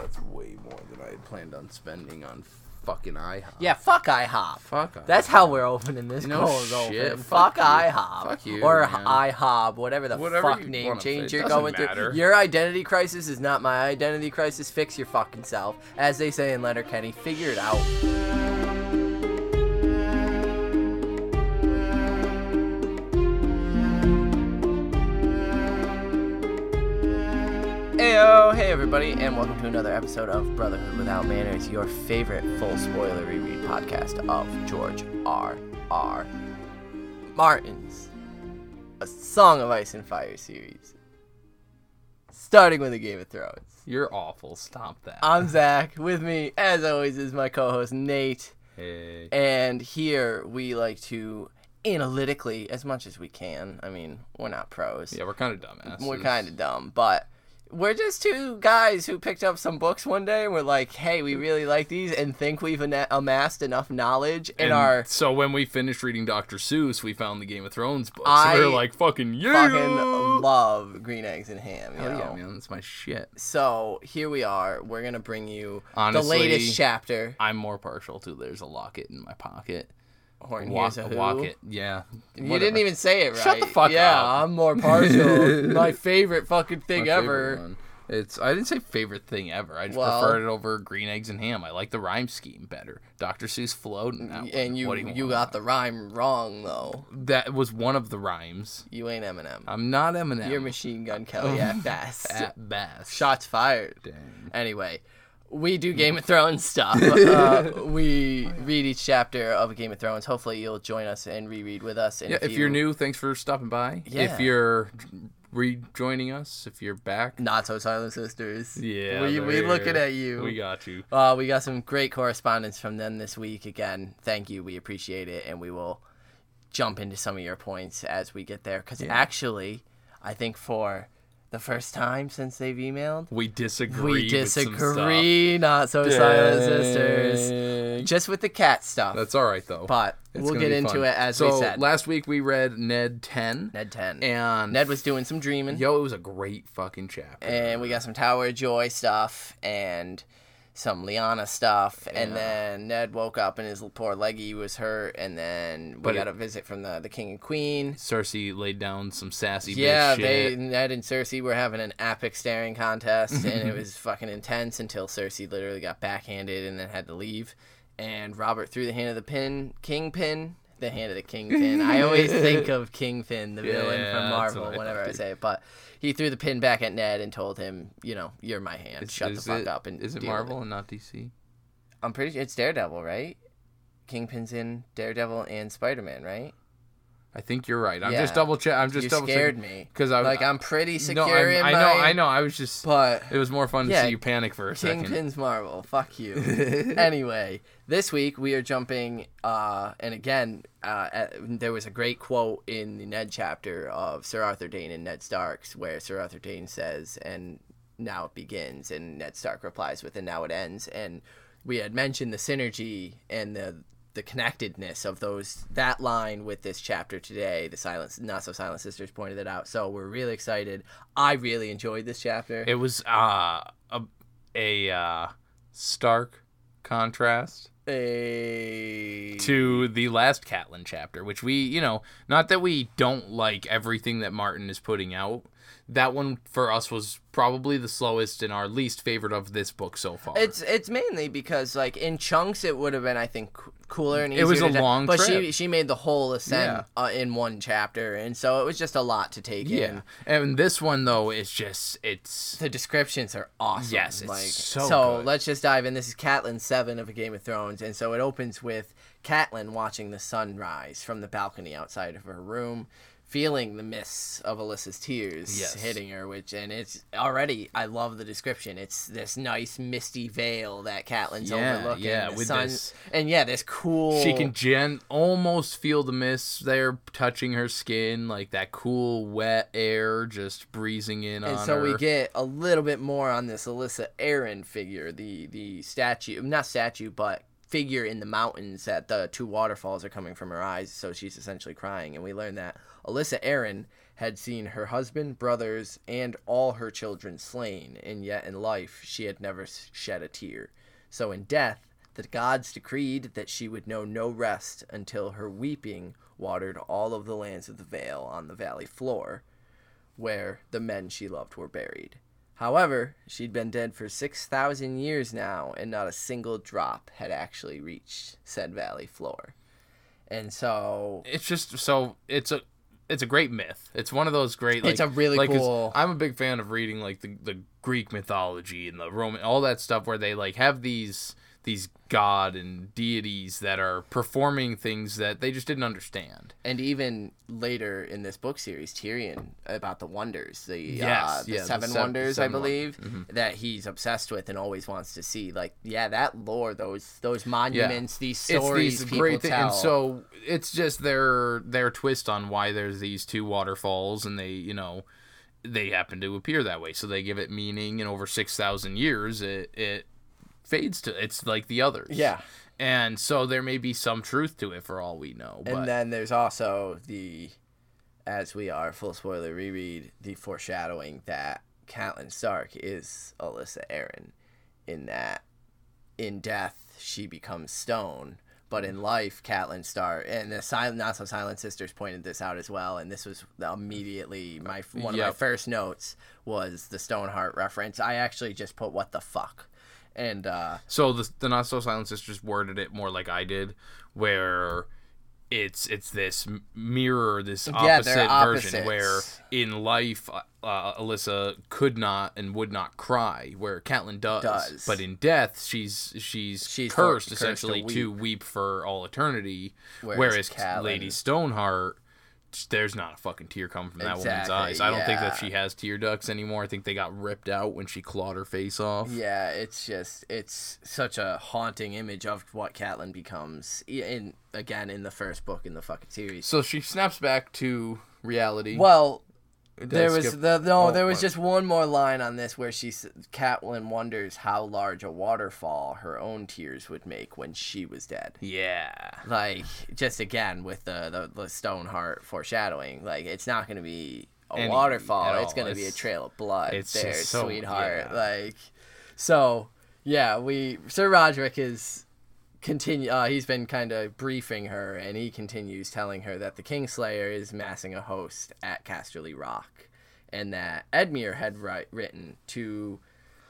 that's way more than I had planned on spending on fucking IHOP. Yeah, fuck IHOP. Fuck IHOP. That's how we're opening this No cold shit, open. fuck Fuck. IHOP. Fuck you, Or man. IHOB, whatever the Whatever fuck name change you're going matter. through. Your identity crisis is not my identity crisis. Fix your fucking self. As they say in Letterkenny, figure it out. Everybody, and welcome to another episode of Brotherhood Without Manners, your favorite full spoiler reread podcast of George R. R. Martin's A Song of Ice and Fire series. Starting with the Game of Thrones. You're awful. Stop that. I'm Zach. With me, as always, is my co-host Nate. hey. And here we like to analytically, as much as we can. I mean, we're not pros. Yeah, we're kind of dumbasses. We're kind of dumb, but we're just two guys who picked up some books one day and we're like, hey, we really like these and think we've amassed enough knowledge in And our so when we finished reading Dr. Seuss, we found the Game of Thrones books. I we were like, fucking yeah. fucking love green eggs and ham. You Hell know? yeah, man. That's my shit. So here we are. We're gonna bring you Honestly, the latest chapter. I'm more partial to there's a locket in my pocket. Horn Walk, a who. Walk Yeah. You whatever. didn't even say it right. Shut the fuck yeah, up. I'm more partial. My favorite fucking thing favorite ever. one. It's I didn't say favorite thing ever. I just Well- preferred it over green eggs and ham. I like the rhyme scheme better. Dr. Seuss that. And you you, want? got the rhyme wrong though. that was one of the rhymes. You ain't Eminem. I'm not Eminem. You're Machine Gun Kelly at best. at best. Shots fired. Dang. Anyway, we do Game of Thrones stuff. uh, we read each chapter of Game of Thrones. Hopefully, you'll join us and reread with us. And Yeah, if you, you're new, thanks for stopping by. Yeah. If you're rejoining us, if you're back, not so silent sisters. yeah, we we looking at you. We got you. Uh, we got some great correspondence from them this week. Again, thank you. We appreciate it, and we will jump into some of your points as we get there. Because Yeah. actually, I think for the first time since they've emailed, We disagree. we with some stuff. disagree. Not so silent sisters. Just with the cat stuff. That's all right though. but It's we'll get into fun. it as so we said. last week we read Ned ten, Ned 10. and Ned was doing some dreaming. yo, it was a great fucking chapter. and we got some Tower of Joy stuff and some Lyanna stuff, and then Ned woke up and his poor leggy was hurt, and then we But got a visit from the, the king and queen. Cersei laid down some sassy Yeah, they shit. Ned and Cersei were having an epic staring contest, and it was fucking intense until Cersei literally got backhanded and then had to leave, and Robert threw the hand of the pin, kingpin. The hand of the kingpin. I always think of Kingpin, the villain from Marvel, I whenever thought I say it. But he threw the pin back at Ned and told him, you know, you're my hand. Is- Shut is the fuck it- up and is it Marvel and not DC? I'm pretty sure it's Daredevil, right? Kingpin's in Daredevil and Spider Man, right? I think you're right. I'm Yeah. just double check. I'm just you double scared checking me because I like I'm pretty no, secure I'm- in I my. know, I know. I was just. But It was more fun to Yeah, see you panic for a second. Kingpin's Marvel. Fuck you. anyway, this week we are jumping, uh, and again, uh, at, there was a great quote in the Ned chapter of Sir Arthur Dayne and Ned Stark's, where Sir Arthur Dayne says, "And now it begins," and Ned Stark replies with, "And now it ends." And we had mentioned the synergy and the the connectedness of those that line with this chapter today. The silence, not so silent sisters pointed it out, so we're really excited. I really enjoyed this chapter. It was uh, a a uh, stark contrast a to the last Catelyn chapter, which we, you know, not that we don't like everything that Martin is putting out. That one for us was probably the slowest and our least favorite of this book so far. It's it's mainly because like in chunks it would have been I think cooler and easier. It was a long but she trip. she made the whole ascent Yeah. uh, in one chapter, and so it was just a lot to take yeah, in. and this one though is just it's The descriptions are awesome. Yes, it's like so good. let's just dive in. This is Catelyn seven of A Game of Thrones, and so it opens with Catelyn watching the sun rise from the balcony outside of her room. Feeling the mists of Alyssa's tears Yes. hitting her, which and it's already I love the description. It's this nice misty veil that Catelyn's Yeah, overlooking. yeah, the with sun, this- and yeah, this cool. She can gen almost feel the mist there touching her skin, like that cool wet air just breezing in and so her. we get a little bit more on this Alyssa Arryn figure, the the statue, not statue, but figure in the mountains that the two waterfalls are coming from her eyes. So she's essentially crying, and we learn that Alyssa Arryn had seen her husband, brothers, and all her children slain, and yet in life she had never shed a tear. So in death, the gods decreed that she would know no rest until her weeping watered all of the lands of the Vale on the valley floor, where the men she loved were buried. However, she'd been dead for 6,000 years now, and not a single drop had actually reached said valley floor. And so. It's just so it's a it's a great myth. It's one of those great. Like, It's a really like, cool- I'm a big fan of reading like the the Greek mythology and the Roman all that stuff where they like have these these god and deities that are performing things that they just didn't understand. And even later in this book series, Tyrion about the wonders, the Yes, uh, the yeah, the seven wonders, seven I believe, Mm-hmm. that he's obsessed with and always wants to see. Like, yeah, that lore, those those monuments, these stories it's these people great things, tell. and so it's just their their twist on why there's these two waterfalls, and they you know they happen to appear that way, so they give it meaning, and over six thousand years, it it fades to it's like the others. yeah. and so there may be some truth to it for all we know. But And then there's also the, as we are full spoiler reread, the foreshadowing that Catelyn Stark is Alyssa Arryn, in that in death she becomes stone, but in life Catelyn Stark and the silent not so silent sisters pointed this out as well, and this was immediately my one of my first notes was the Stoneheart reference. I actually just put what the fuck. And uh so the the not so silent sisters worded it more like I did, where it's it's this mirror, this Yeah, opposite version where in life uh, uh, Alyssa could not and would not cry, where Catelyn does. Does. But in death, she's she's, She's cursed cursed to essentially to weep. for all eternity. Whereas Whereas, Lady Stoneheart. There's not a fucking tear coming from that woman's eyes. I don't think that she has tear ducts anymore. I think they got ripped out when she clawed her face off. Yeah, it's just it's such a haunting image of what Catelyn becomes in again in the first book in the fucking series. So she snaps back to reality. Well, there was skip- the no, Oh, there was what? just one more line on this where she Catelyn wonders how large a waterfall her own tears would make when she was dead. Yeah. Like just again with the the, the Stoneheart foreshadowing, like it's not going to be a Any- waterfall. It's going to be a trail of blood. it's there, just so- sweetheart. yeah. Like so, yeah. We Sir Roderick is continue. Uh, he's been kind of briefing her, and he continues telling her that the Kingslayer is massing a host at Casterly Rock, and that Edmure had write, written to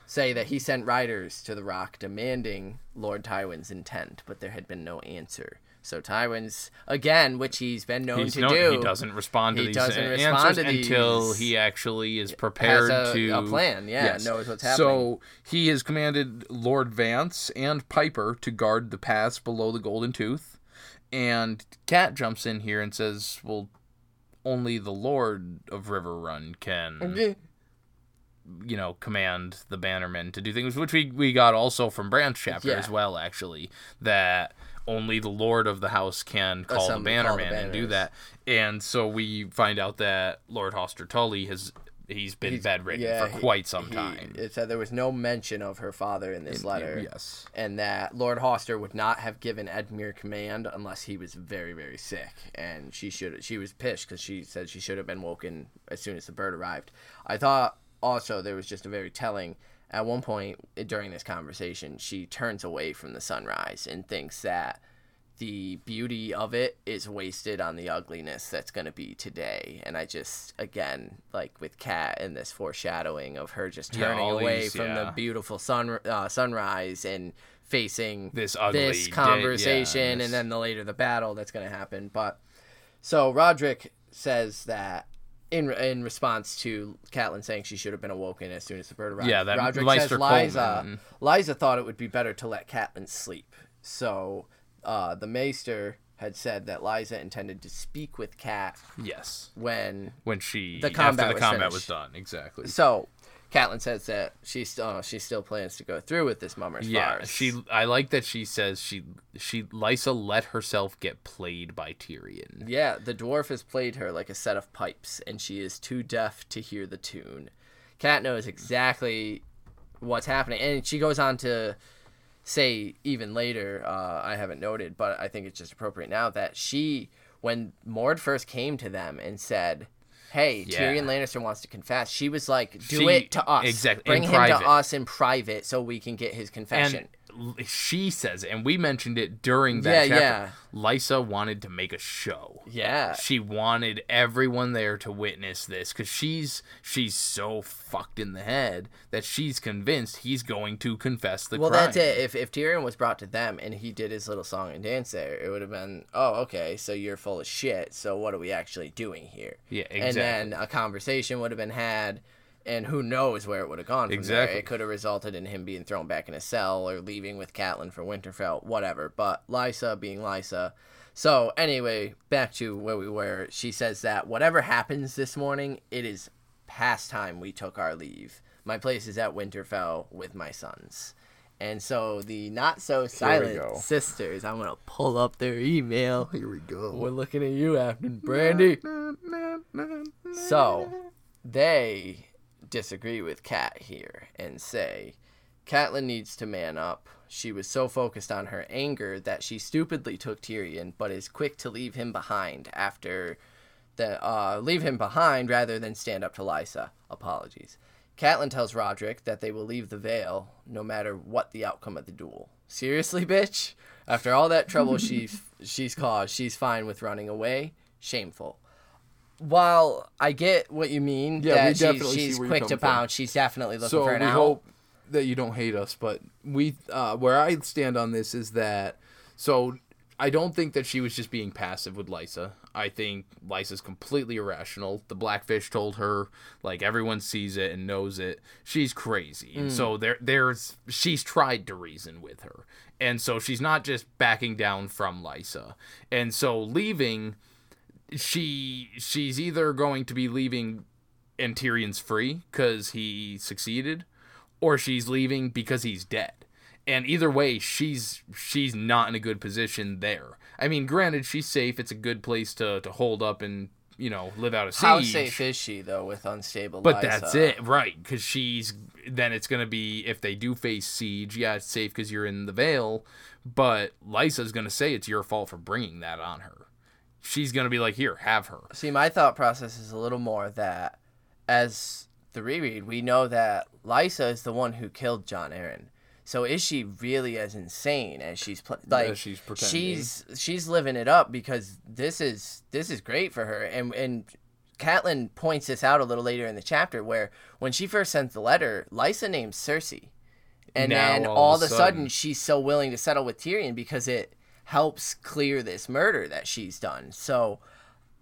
say that he sent riders to the rock demanding Lord Tywin's intent, but there had been no answer. So Tywin's again, which he's been known He's to no, do, he doesn't respond to He these doesn't a- respond answers to until these. he actually is prepared a- to a plan, yeah, knows what's happening. So he has commanded Lord Vance and Piper to guard the paths below the Golden Tooth, and Cat jumps in here and says, "Well, only the Lord of Riverrun can." you know, command the bannermen to do things, which we, we got also from Branch chapter Yeah. as well, actually, that only the Lord of the house can call the call and do that. And so we find out that Lord Hoster Tully has he's been bedridden for he- quite some he- time. It said there was no mention of her father in this letter. Yes. and that Lord Hoster would not have given Edmure command unless he was very, very sick, and she should. She was pissed because she said she should have been woken as soon as the bird arrived. I thought also there was just a very telling. At one point during this conversation, she turns away from the sunrise and thinks that the beauty of it is wasted on the ugliness that's going to be today. And I just, again, like with Kat and this foreshadowing of her just turning all away these, from the beautiful sun uh, sunrise and facing This ugly this conversation yeah, and this- then the later the battle that's going to happen. But so Roderick says that. In, in response to Catelyn saying she should have been awoken as soon as the bird arrived, Yeah, that Roderick Maester says Lysa, Lysa thought it would be better to let Catelyn sleep. So uh, the Maester had said that Lysa intended to speak with Cat Yes. when. When she The combat after the was combat finished. was done, exactly. So Catelyn says that she still uh, she still plans to go through with this Mummer's Yeah, farce. she. I like that she says she she Lysa let herself get played by Tyrion. Yeah, the dwarf has played her like a set of pipes, and she is too deaf to hear the tune. Cat knows exactly what's happening, and she goes on to say even later, uh, I haven't noted, but I think it's just appropriate now that she, when Mord first came to them and said, hey, Yeah. Tyrion Lannister wants to confess. She was like, do She- it to us. exact- Bring in him private. to us in private so we can get his confession. and she says it, and we mentioned it during that Yeah, chapter. yeah. Lysa wanted to make a show. yeah. She wanted everyone there to witness this because she's she's so fucked in the head that she's convinced he's going to confess the Well, crime. that's it. If, if Tyrion was brought to them and he did his little song and dance there, it would have been, oh, okay, so you're full of shit. So what are we actually doing here? Yeah, exactly. And then a conversation would have been had, and who knows where it would have gone from there. Exactly. It could have resulted in him being thrown back in a cell or leaving with Catelyn for Winterfell, whatever. But Lysa being Lysa. So anyway, back to where we were. She says that whatever happens this morning, it is past time we took our leave. My place is at Winterfell with my sons. And so the not so silent sisters, I'm gonna pull up their email. Here we go. We're looking at you, Afton Brandy. So they disagree with Kat here and say Catelyn needs to man up. She was so focused on her anger that she stupidly took Tyrion, but is quick to leave him behind after the uh, leave him behind rather than stand up to Lysa. Apologies. Catelyn tells Roderick that they will leave the Vale no matter what the outcome of the duel. Seriously, bitch? After all that trouble she's she's caused, she's fine with running away. Shameful. While I get what you mean, Yeah, that we she's, definitely see she's where you're quick to from. she's definitely looking so for we an out. hope that you don't hate us, but we uh, where I stand on this is that So I don't think that she was just being passive with Lysa. I think Lysa's completely irrational. The Blackfish told her, like everyone sees it and knows it. She's crazy. And so there there's she's tried to reason with her. And so she's not just backing down from Lysa. And so leaving she she's either going to be leaving and Tyrion's free because he succeeded, or she's leaving because he's dead. And either way, she's she's not in a good position there. I mean, granted, she's safe. It's a good place to, to hold up and you know live out a siege. How safe is she though with unstable? But Lysa? that's it, right? Because she's then it's gonna be if they do face siege, yeah, it's safe because you're in the Vale. But Lysa's gonna say it's your fault for bringing that on her. She's gonna be like, here, have her. See, my thought process is a little more that as the reread, we know that Lysa is the one who killed Jon Arryn. So is she really as insane as she's pl- like? she's pretending. she's she's living it up because this is this is great for her. And and Catelyn points this out a little later in the chapter where when she first sent the letter, Lysa names Cersei, and Now, then all all of a sudden sudden- she's so willing to settle with Tyrion because it helps clear this murder that she's done. So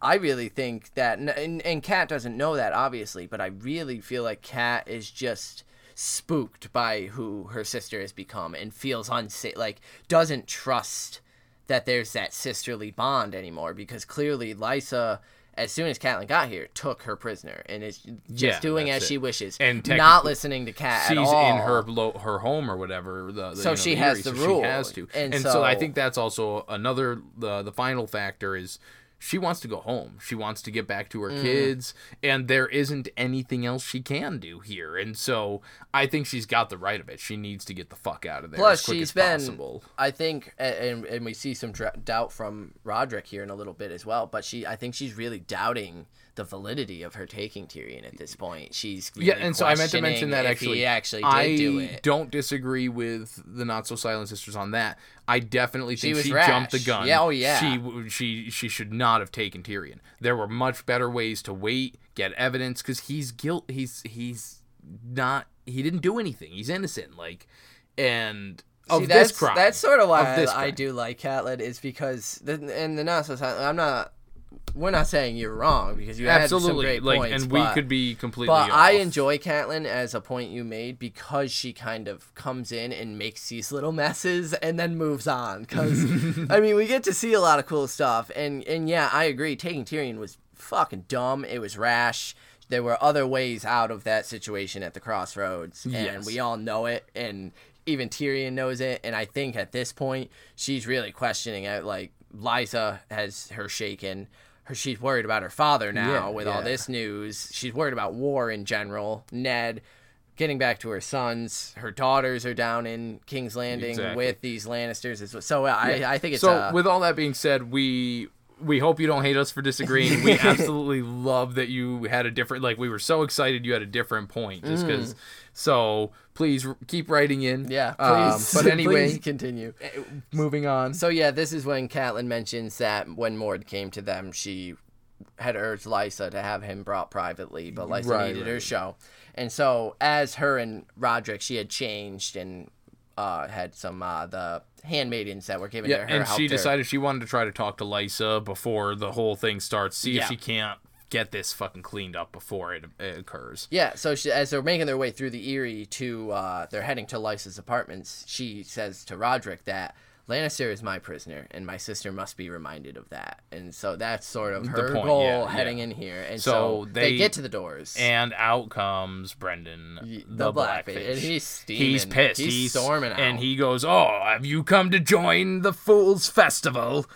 I really think that, and, and Kat doesn't know that obviously, but I really feel like Kat is just spooked by who her sister has become and feels unsafe, like doesn't trust that there's that sisterly bond anymore because clearly Lysa, as soon as Catelyn got here, took her prisoner and is just Yeah, doing as it. she wishes And not listening to Cat. she's at all. in her her home or whatever. The, the, So you know, she the has the so rule, She has to, and and, so, I think that's also another the the final factor is she wants to go home. She wants to get back to her Mm. kids, and there isn't anything else she can do here. And so I think she's got the right of it. She needs to get the fuck out of there Plus, she's as been, possible. I think, and and we see some doubt from Roderick here in a little bit as well. But she, I think she's really doubting the validity of her taking Tyrion at this point. She's really yeah, and so I meant to mention that actually. actually did I do it. don't disagree with the not so silent sisters on that. I definitely think was she jumped the gun. Yeah, oh, yeah. She she she should not have taken Tyrion. There were much better ways to wait, get evidence, because he's guilt. He's he's not. He didn't do anything. He's innocent. Like, and of See, this that's, crime. That's sort of why Of this I, I do like Catelyn is because the, and the not so silent. I'm not. We're not saying you're wrong because you had some absolutely great like, points, and we but- could be completely. But I enjoy Catelyn as a point you made because she kind of comes in and makes these little messes and then moves on. Because I mean, we get to see a lot of cool stuff, and and yeah, I agree. Taking Tyrion was fucking dumb. It was rash. There were other ways out of that situation at the crossroads, and Yes. we all know it. And even Tyrion knows it. And I think at this point, she's really questioning it. Like Lysa has her shaken. Her, she's worried about her father now Yeah, with all this news. She's worried about war in general. Ned getting back to her sons. Her daughters are down in King's Landing Exactly. with these Lannisters. So I, I think it's so with all that being said, we we hope you don't hate us for disagreeing. We absolutely love that you had a different. Like we were so excited you had a different point, just because. So please r- keep writing in. Mm. Yeah, Um, but anyway, please continue. moving on. So yeah, this is when Catelyn mentions that when Mord came to them, she had urged Lysa to have him brought privately, but Lysa Right, needed her show. And so as her and Roderick, she had changed and uh, had some uh, the handmaidens that were given Yeah, to her. and she decided she wanted to try to talk to Lysa before the whole thing starts. See Yeah. if she can't get this fucking cleaned up before it, it occurs. Yeah, so she, as they're making their way through the Eyrie to, uh, they're heading to Lysa's apartments. She says to Roderick that Lannister is my prisoner, and my sister must be reminded of that. And so that's sort of her point, goal yeah, heading yeah. in here. And So so, they, they- get to the doors. And out comes Brynden, the, the blackfish. Blackfish, and he's steaming. He's pissed. He's storming out. And he goes, "Oh, have you come to join the Fools Festival?"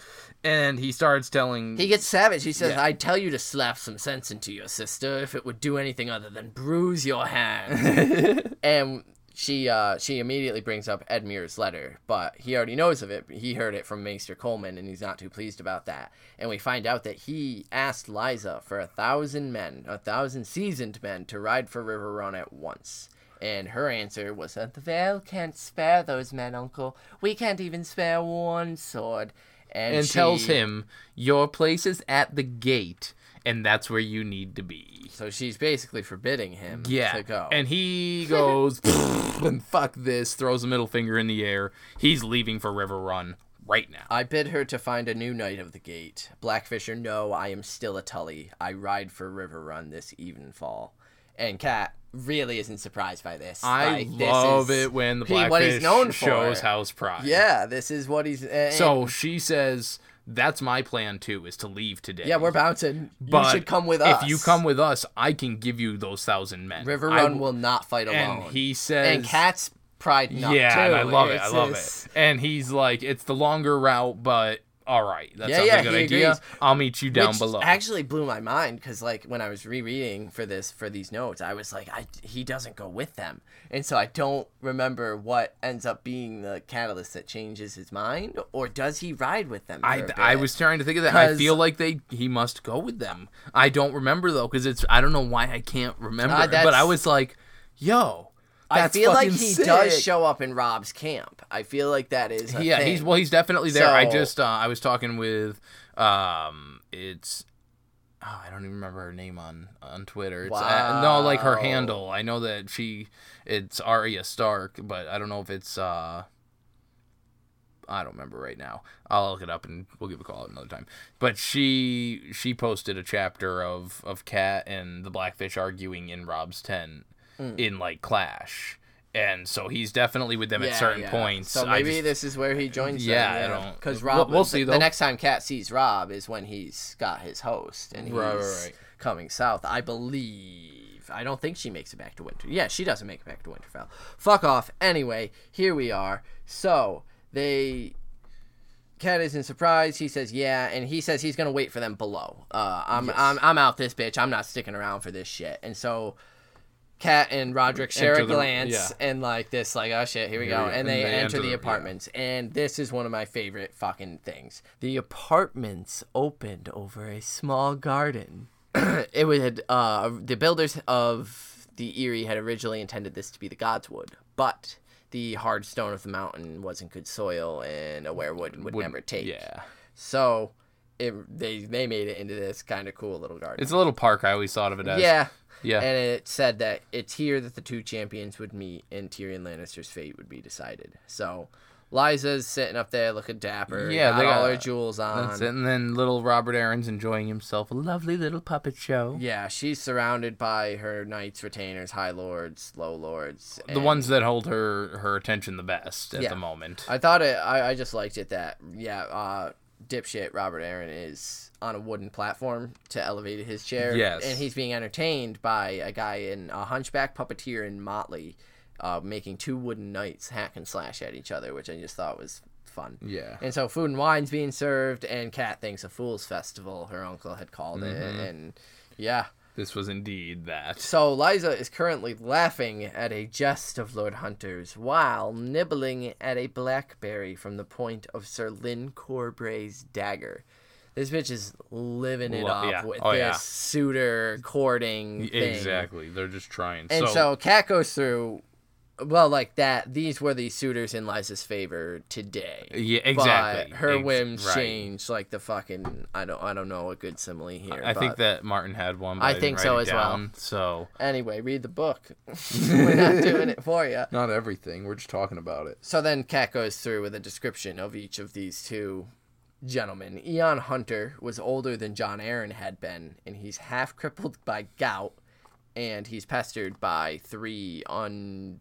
And he starts telling. He gets savage. He says, Yeah. I'd tell you to slap some sense into your sister if it would do anything other than bruise your hand. and she uh, she immediately brings up Edmure's letter, but he already knows of it. He heard it from Maester Colemon, and he's not too pleased about that. And we find out that he asked Lysa for a thousand men, a thousand seasoned men, to ride for Riverrun at once. And her answer was that the Vale can't spare those men, Uncle. We can't even spare one sword. And, and she- tells him, "Your place is at the gate, and that's where you need to be." So she's basically forbidding him Yeah. to go. And he goes, and fuck this, throws a middle finger in the air. He's leaving for Riverrun right now. I bid her to find a new knight of the gate. Blackfisher, no, I am still a Tully. I ride for Riverrun this evenfall. And Cat really isn't surprised by this. I Like, this love is it when the he- what he's known for. shows house pride. Yeah, this is what he's. and- So eh. she says, "That's my plan too, is to leave today." yeah, we're bouncing. But you should come with us. If you come with us, I can give you those thousand men. Riverrun w- will not fight alone. And he says, and Cat's pride not yeah, too. and I love it. I love it. And he's like, "It's the longer route, but all right, that Yeah, sounds yeah, like a good idea. agrees. I'll meet you down Which below." actually blew my mind because like when I was rereading for this for these notes, I was like, I he doesn't go with them, and so I don't remember what ends up being the catalyst that changes his mind, or does he ride with them? I I, a I bit? was trying to think of that. I feel like they he must go with them. I don't remember though because it's I don't know why I can't remember. Uh, but I was like, yo, I feel like he sick. does show up in Robb's camp. I feel like that is a Yeah, thing. he's well, he's definitely there. I just uh, I was talking with um, it's. Oh, I don't even remember her name on on Twitter. It's uh, no, like her handle. I know that she it's Arya Stark, but I don't know if it's uh I don't remember right now. I'll look it up and we'll give a call another time. But she she posted a chapter of of Cat and the Blackfish arguing in Robb's tent Hmm. in like Clash. And so he's definitely with them Yeah, at certain yeah. points. So maybe just- this is where he joins Yeah, them. Because we'll- Robb, we'll see, The though. next time Cat sees Robb is when he's got his host and he's Right, right, right. coming south. I believe. I don't think she makes it back to Winter. Yeah, she doesn't make it back to Winterfell. Fuck off. Anyway, here we are. So they. Cat isn't surprised. He says, "Yeah," and he says he's gonna wait for them below. Uh, I'm, I'm, I'm out this bitch. I'm not sticking around for this shit. And so, Cat and Roderick share Enter a the- glance, yeah. and like this, like, oh shit, here we Here go. And they, And they enter, enter the the- yeah. apartments. And this is one of my favorite fucking things. The apartments opened over a small garden. it was uh, the builders of the Eyrie had originally intended this to be the Godswood, but the hard stone of the mountain wasn't good soil, and a weirwood would, Would- never take. Yeah. So it, they they made it into this kind of cool little garden. It's a little park. I always thought of it as. yeah. Yeah. And it said that it's here that the two champions would meet and Tyrion Lannister's fate would be decided. So Lysa's sitting up there looking dapper. Yeah, they got all her jewels on. That's it. And then little Robert Arryn's enjoying himself a lovely little puppet show. Yeah, she's surrounded by her knights, retainers, high lords, low lords. The ones that hold her her attention the best at Yeah. the moment. I thought it. I, I just liked it that yeah, uh, dipshit Robert Arryn is on a wooden platform to elevate his chair. Yes. and he's being entertained by a guy in a hunchback puppeteer in motley, uh, making two wooden knights hack and slash at each other, which I just thought was fun. Yeah. And so food and wine's being served, and Kat thinks a fool's festival. Her uncle had called Mm-hmm. it, and yeah. This was indeed that. So Lysa is currently laughing at a jest of Lord Hunter's while nibbling at a blackberry from the point of Sir Lyn Corbray's dagger. This bitch is living it Lo- up yeah. with Oh, this yeah. suitor courting thing. Exactly. They're just trying. And so, so, Kat goes through, well, like that. These were the suitors in Lysa's favor today. yeah, exactly. But her Ex- whims right. change, like the fucking. I don't. I don't know a good simile here. I think that Martin had one. I I, think so as well. So Anyway, read the book. We're not doing it for you. Not everything. We're just talking about it. So then Kat goes through with a description of each of these two gentlemen. Eon Hunter was older than Jon Arryn had been, and he's half crippled by gout, and he's pestered by three un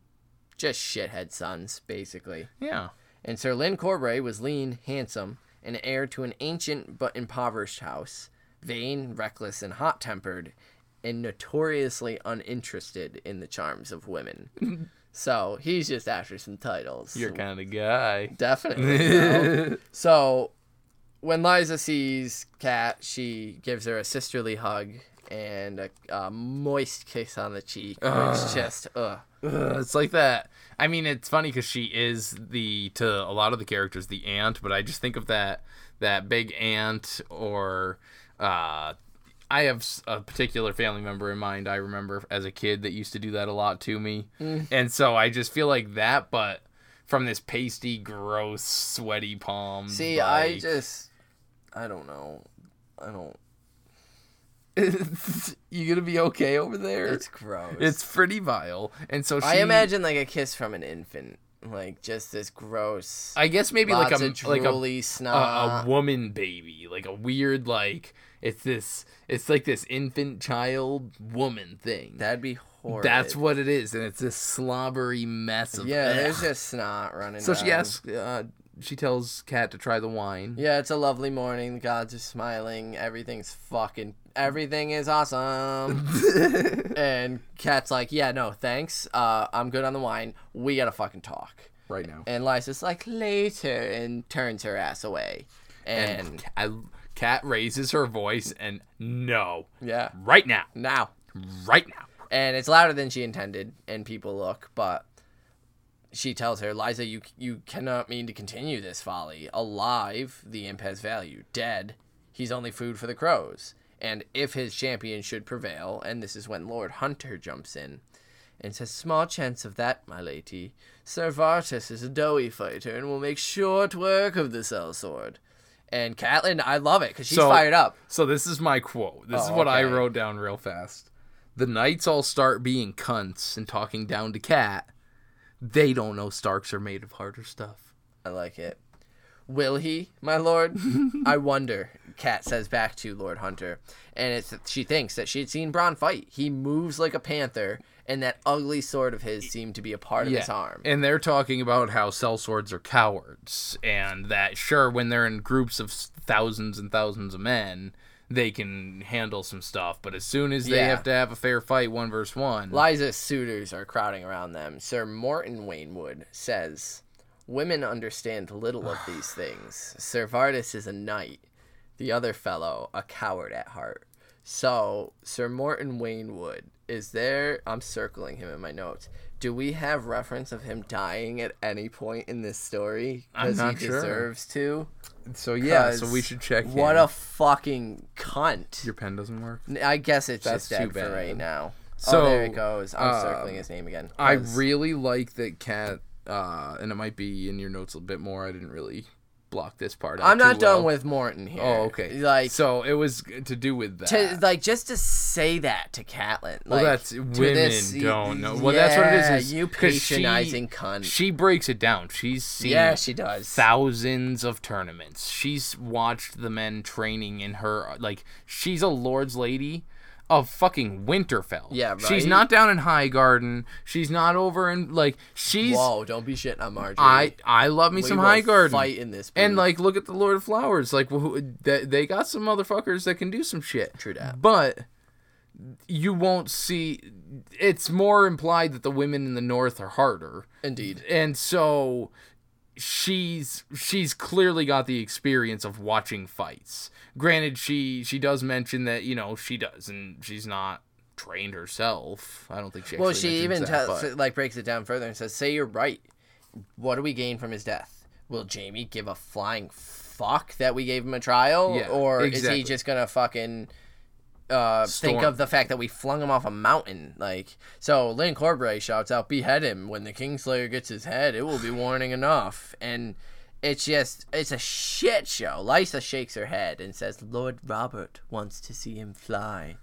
just shithead sons, basically. yeah. And Sir Lyn Corbray was lean, handsome, and heir to an ancient but impoverished house, vain, reckless, and hot tempered, and notoriously uninterested in the charms of women. so he's just after some titles. Your kind of guy. Definitely. bro. so when Lysa sees Kat, she gives her a sisterly hug and a, a moist kiss on the cheek, which just ugh. Ugh, it's like that. I mean, it's funny because she is the to a lot of the characters the aunt, but I just think of that that big aunt or uh, I have a particular family member in mind. I remember as a kid that used to do that a lot to me, Mm. and so I just feel like that, but from this pasty, gross, sweaty palm. See, I just I don't know. I don't. you gonna be okay over there? It's gross. it's pretty vile, and so she, I imagine like a kiss from an infant, like just this gross. I guess maybe like a like a drooly a, a woman baby, like a weird like it's this it's like this infant child woman thing. That'd be horrible. That's what it is, and it's this slobbery mess of Yeah, Ugh. there's just snot running. So she down. asks, uh, she tells Kat to try the wine. Yeah, it's a lovely morning. The gods are smiling. Everything's fucking. Everything is awesome. and Kat's like, yeah, no, thanks. Uh, I'm good on the wine. We gotta fucking talk. right now. And Lysa's like, later, and turns her ass away. And, And Kat, Kat raises her voice and no, yeah, right now, now. right now. And it's louder than she intended, and people look, but she tells her, Lysa, you you cannot mean to continue this folly. Alive, the imp has value. Dead, he's only food for the crows. And if his champion should prevail, and this is when Lord Hunter jumps in and says, Small chance of that, my lady. Sir Vardis is a doughy fighter and will make short work of the sellsword. And Catelyn, I love it because she's So- fired up. So this is my quote. This is Oh, what I wrote down real fast. The knights all start being cunts and talking down to Cat. They don't know Starks are made of harder stuff. I like it. Will he, my lord? I wonder. Kat says back to Lord Hunter, and it's she thinks that she had seen Bronn fight. He moves like a panther, and that ugly sword of his seemed to be a part of his arm. And they're talking about how sellswords are cowards, and that sure, when they're in groups of thousands and thousands of men, they can handle some stuff. But as soon as they Yeah. have to have a fair fight, one versus one, Lysa's suitors are crowding around them. Sir Morton Waynwood says, Women understand little of these things. Sir Vardis is a knight, the other fellow a coward at heart. So, Sir Morton Waynwood, is there. I'm circling him in my notes. Do we have reference of him dying at any point in this story? Because he sure. deserves to. So yeah, so we should check. What in. a fucking cunt. your pen doesn't work. I guess it's That's just dead too for right now. So, oh, there it goes. I'm um, circling his name again. I really like that Cat, uh, and it might be in your notes a bit more. I didn't really block this part out. I'm not done well. with Morton here. Oh, okay. Like so it was to do with that. to like just to say that to Catelyn. Well, Like, that's to women this- don't know. Well, that's what it is. Yeah, is. you 'cause she- patronizing cunt. She breaks it down. She's seen yeah, she does. thousands of tournaments. She's watched the men training in her like she's a lord's lady of fucking Winterfell. Yeah, She's not down in Highgarden. She's not over in like she's Whoa! Don't be shitting on Margaery. I I love me We some Highgarden. Fight in this. And like, look at the Lord of Flowers. Like, who, they, they got some motherfuckers that can do some shit. True that. But you won't see. It's more implied that the women in the North are harder, indeed. and so she's she's clearly got the experience of watching fights. Granted, she she does mention that you know she does, and she's not trained herself. I don't think she. Well, she even that, tells but- like breaks it down further and says, "Say you're right. What do we gain from his death? will Jaime give a flying fuck that we gave him a trial, Yeah, or is he just gonna fucking uh, think of the fact that we flung him off a mountain? Like, so Lyn Corbray shouts out, "Behead him! When the Kingslayer gets his head, it will be warning enough." And it's just, it's a shit show. Lysa shakes her head and says, "Lord Robert wants to see him fly."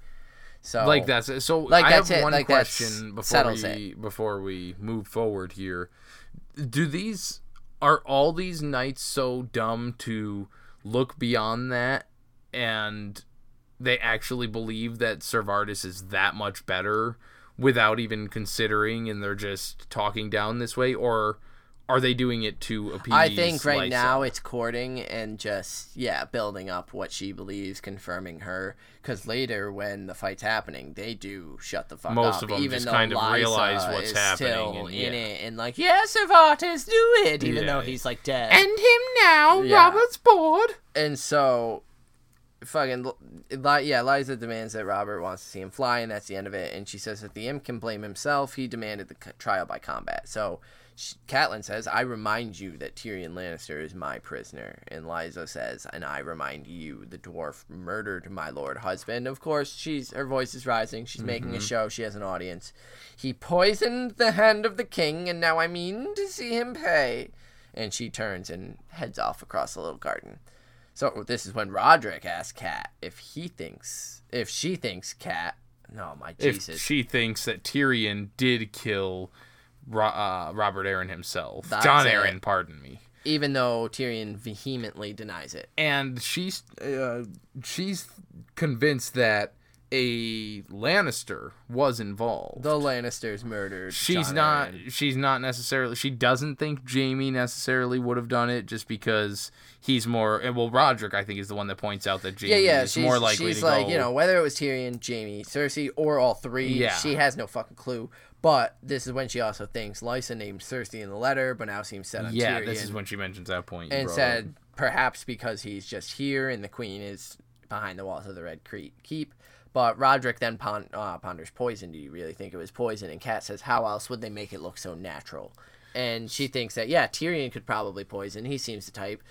So like that's it. So Like, I that's have it. one Like, question before we before we move forward here. Do these are all these knights so dumb to look beyond that and they actually believe that Ser Vardis is that much better without even considering and they're just talking down this way or are they doing it to appease I think right Lysa? now it's courting and just yeah, building up what she believes, confirming her. Because later, when the fight's happening, they do shut the fuck Most up. of 'em even just though kind of Lysa realize what's is happening Still and- in yeah. it and like, yes, Ser Vardis, do it, even Yeah. though he's like dead. End him now, Yeah. Robert's bored. And so, fucking, yeah, Lysa demands that Robert wants to see him fly, and that's the end of it. And she says that the imp can blame himself. He demanded the c- trial by combat. So, sh- Catelyn says, I remind you that Tyrion Lannister is my prisoner. And Lysa says, and I remind you, the dwarf murdered my lord husband. Of course, she's her voice is rising. She's making a mm-hmm. show. She has an audience. He poisoned the hand of the king, and now I mean to see him pay. And she turns and heads off across the little garden. So this is when Roderick asks Kat if he thinks, if she thinks Kat. No, my if Jesus. she thinks that Tyrion did kill Ro- uh, Robert Arryn himself. That's Jon it. Arryn, pardon me. even though Tyrion vehemently denies it. And she's uh, she's convinced that a Lannister was involved. The Lannisters murdered. she's Jon not Arryn. she's not necessarily she doesn't think Jaime necessarily would have done it just because he's more well Roderick I think is the one that points out that Jaime Yeah, yeah. is She's, more likely she's to like, go you know, whether it was Tyrion, Jamie, Cersei, or all three, Yeah. she has no fucking clue. But this is when she also thinks Lysa named Cersei in the letter, but now seems set on yeah Tyrion. Yeah, this is when she mentions that point and said up. perhaps because he's just here and the queen is behind the walls of the Red Cre- Keep. But Roderick then uh, ponders poison. Do you really think it was poison? And Kat says, how else would they make it look so natural? And she thinks that yeah, Tyrion could probably poison. He seems the type.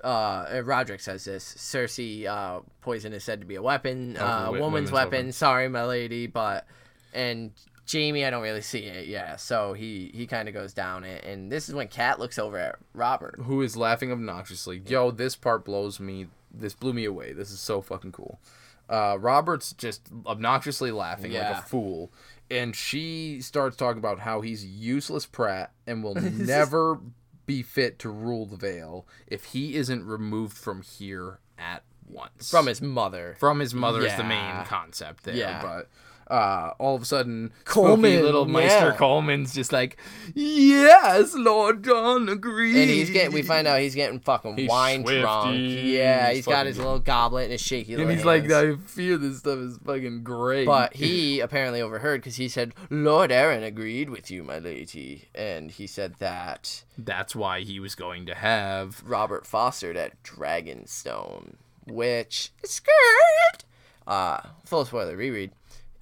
Uh, Roderick says this. Cersei, uh, poison is said to be a weapon, uh, wi- woman's, weapon. weapon. Sorry, my lady, but and Jaime, I don't really see it. Yeah, so he he kind of goes down it, and this is when Kat looks over at Robert. who is laughing obnoxiously. Yo, this part blows me. This blew me away. This is so fucking cool. Uh, Robert's just obnoxiously laughing like a fool, and she starts talking about how he's useless prat and will never be fit to rule the Vale if he isn't removed from here at once. from his mother. from his mother is the main concept there. Yeah. But uh, all of a sudden, Colemon, spooky little Maester yeah. Colemon's just like, yes, Lord Jon agrees. And he's getting, we find out he's getting fucking He's wine drunk. Yeah, He's he's got his little goblet and his shaky and he's like. I fear this stuff is fucking great. But he apparently overheard because he said, Lord Arryn agreed with you, my lady. And he said that that's why he was going to have. Robert Foster at Dragonstone, which skirt. Uh, full spoiler reread.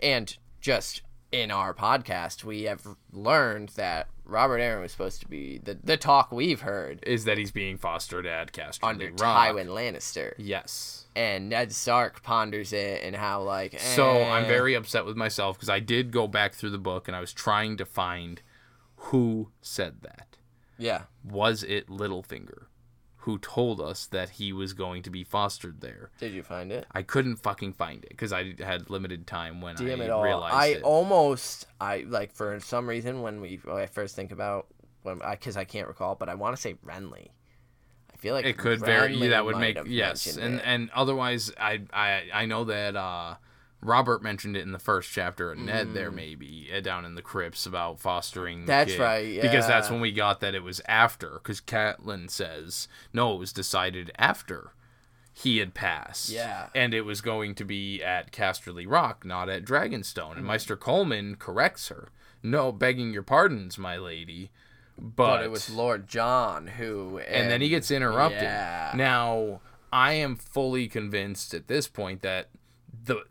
And just in our podcast, we have learned that Robert Arryn was supposed to be the, the talk we've heard Is that he's being fostered at Casterly under. Tywin Lannister. Yes. And Ned Stark ponders it and how, like, So I'm eh. very upset with myself because I did go back through the book and I was trying to find who said that. Yeah. Was it Littlefinger who told us that he was going to be fostered there? Did you find it? I couldn't fucking find it because I had limited time when Damn I it all. realized I it. almost, I like for some reason when we, when I first think about when I, because I can't recall, but I want to say Renly. I feel like it could Renly that would make yes and it. and otherwise I I I know that uh Robert mentioned it in the first chapter and Ned there maybe uh, down in the crypts about fostering the Mm. That's kid. right, because that's when we got that it was after because Catelyn says no it was decided after he had passed Yeah. and it was going to be at Casterly Rock not at Dragonstone Mm. and Maester Colemon corrects her no begging your pardons my lady but, but it was Lord Jon who, and then he gets interrupted. Yeah. Now, I am fully convinced at this point that the